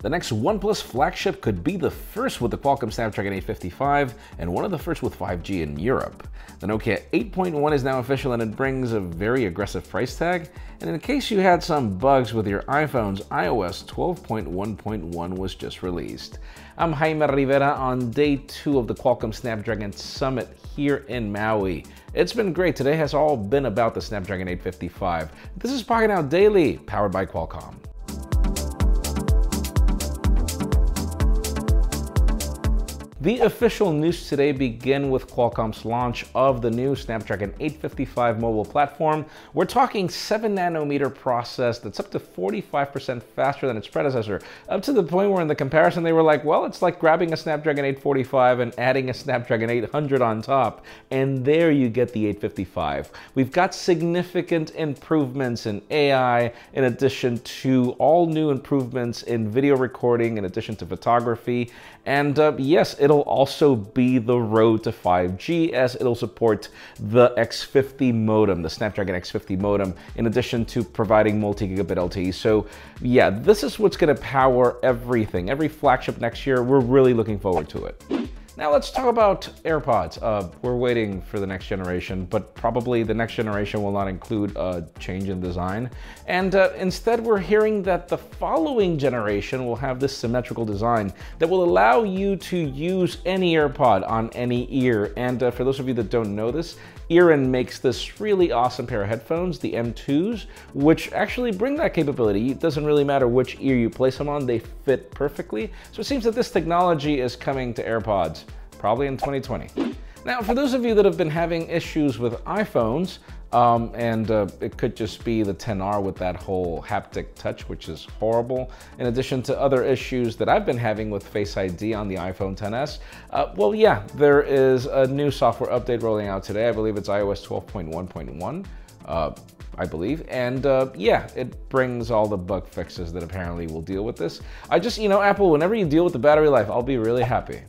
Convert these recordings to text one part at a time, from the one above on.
The next OnePlus flagship could be the first with the Qualcomm Snapdragon 855 and one of the first with 5G in Europe. The Nokia 8.1 is now official and it brings a very aggressive price tag. And in case you had some bugs with your iPhones, iOS 12.1.1 was just released. I'm Jaime Rivera on day two of the Qualcomm Snapdragon Summit here in Maui. It's been great. Today has all been about the Snapdragon 855. This is Pocketnow Daily, powered by Qualcomm. The official news today begin with Qualcomm's launch of the new Snapdragon 855 mobile platform. We're talking 7 nanometer process that's up to 45% faster than its predecessor, up to the point where in the comparison they were like, well, it's like grabbing a Snapdragon 845 and adding a Snapdragon 800 on top, and there you get the 855. We've got significant improvements in AI in addition to all new improvements in video recording in addition to photography, and uh, yes, it'll also be the road to 5G as it'll support the X50 modem, the Snapdragon X50 modem, in addition to providing multi-gigabit LTE. So yeah, this is what's gonna power everything. Every flagship next year, we're really looking forward to it. Now let's talk about AirPods. Uh, we're waiting for the next generation, but probably the next generation will not include a change in design. And uh, instead we're hearing that the following generation will have this symmetrical design that will allow you to use any AirPod on any ear. And uh, for those of you that don't know this, Earin makes this really awesome pair of headphones, the M2s, which actually bring that capability. It doesn't really matter which ear you place them on, they fit perfectly. So it seems that this technology is coming to AirPods, probably in 2020. Now, for those of you that have been having issues with iPhones, um, and uh, it could just be the 10R with that whole haptic touch, which is horrible, in addition to other issues that I've been having with Face ID on the iPhone 10s. Uh, well, yeah, there is a new software update rolling out today. I believe it's iOS 12.1.1. Uh, I believe. And uh, yeah, it brings all the bug fixes that apparently will deal with this. I just, you know, Apple, whenever you deal with the battery life, I'll be really happy.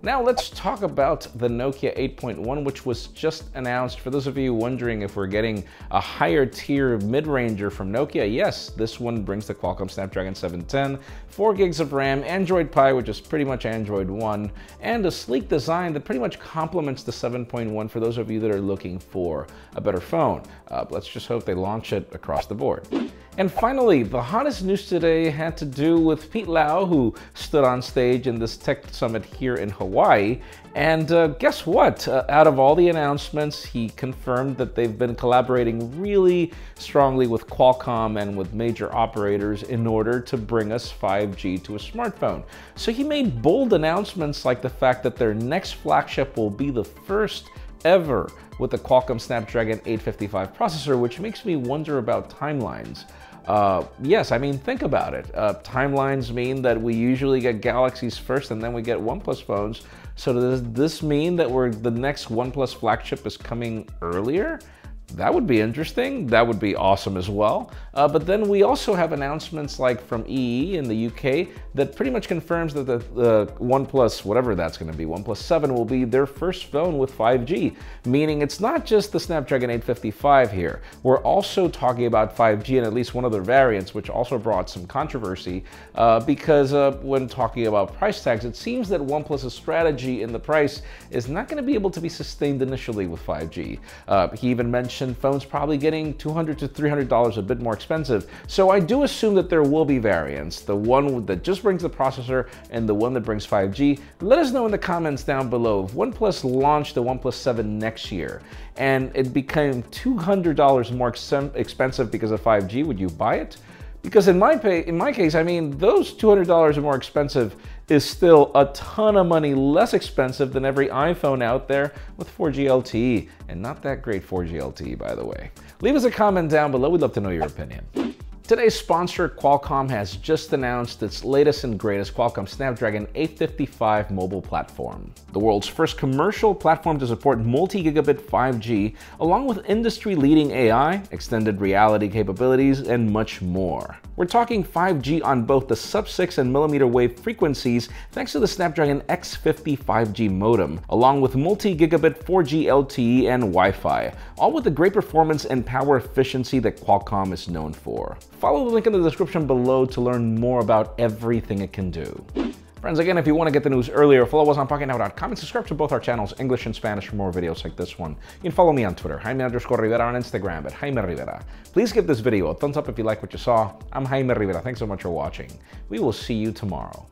Now let's talk about the Nokia 8.1, which was just announced. For those of you wondering if we're getting a higher tier mid-ranger from Nokia, yes, this one brings the Qualcomm Snapdragon 710, 4 gigs of RAM, Android Pie, which is pretty much Android One, and a sleek design that pretty much complements the 7.1 for those of you that are looking for a better phone. Uh, let's just hope they launch it across the board. And finally, the hottest news today had to do with Pete Lau, who stood on stage in this tech summit here in Hawaii. And uh, guess what? Uh, out of all the announcements, he confirmed that they've been collaborating really strongly with Qualcomm and with major operators in order to bring us 5G to a smartphone. So he made bold announcements like the fact that their next flagship will be the first ever with the Qualcomm Snapdragon 855 processor, which makes me wonder about timelines. Uh, yes, I mean, think about it. Uh, timelines mean that we usually get Galaxies first and then we get OnePlus phones. So does this mean that we're the next OnePlus flagship is coming earlier? That would be interesting. That would be awesome as well. Uh, but then we also have announcements like from EE in the UK that pretty much confirms that the, the OnePlus, whatever that's going to be, OnePlus 7 will be their first phone with 5G, meaning it's not just the Snapdragon 855 here. We're also talking about 5G in at least one of their variants, which also brought some controversy uh, because uh, when talking about price tags, it seems that OnePlus's strategy in the price is not going to be able to be sustained initially with 5G. Uh, he even mentioned phones probably getting 200 to $300 a bit more expensive. So I do assume that there will be variants. The one that just brings the processor and the one that brings 5G. Let us know in the comments down below. If OnePlus launched the OnePlus 7 next year and it became $200 more ex expensive because of 5G, would you buy it? Because in my pay, in my case, I mean, those $200 are more expensive is still a ton of money less expensive than every iPhone out there with 4G LTE, and not that great 4G LTE, by the way. Leave us a comment down below. We'd love to know your opinion. Today's sponsor, Qualcomm, has just announced its latest and greatest Qualcomm Snapdragon 855 mobile platform. The world's first commercial platform to support multi-gigabit 5G, along with industry-leading AI, extended reality capabilities, and much more. We're talking 5G on both the sub-6 and millimeter wave frequencies thanks to the Snapdragon X50 5G modem, along with multi-gigabit 4G LTE and Wi-Fi, all with the great performance and power efficiency that Qualcomm is known for. Follow the link in the description below to learn more about everything it can do. Friends, again, if you want to get the news earlier, follow us on PocketNow.com and subscribe to both our channels, English and Spanish, for more videos like this one. You can follow me on Twitter, Jaime underscore Rivera, on Instagram at Jaime Rivera. Please give this video a thumbs up if you like what you saw. I'm Jaime Rivera. Thanks so much for watching. We will see you tomorrow.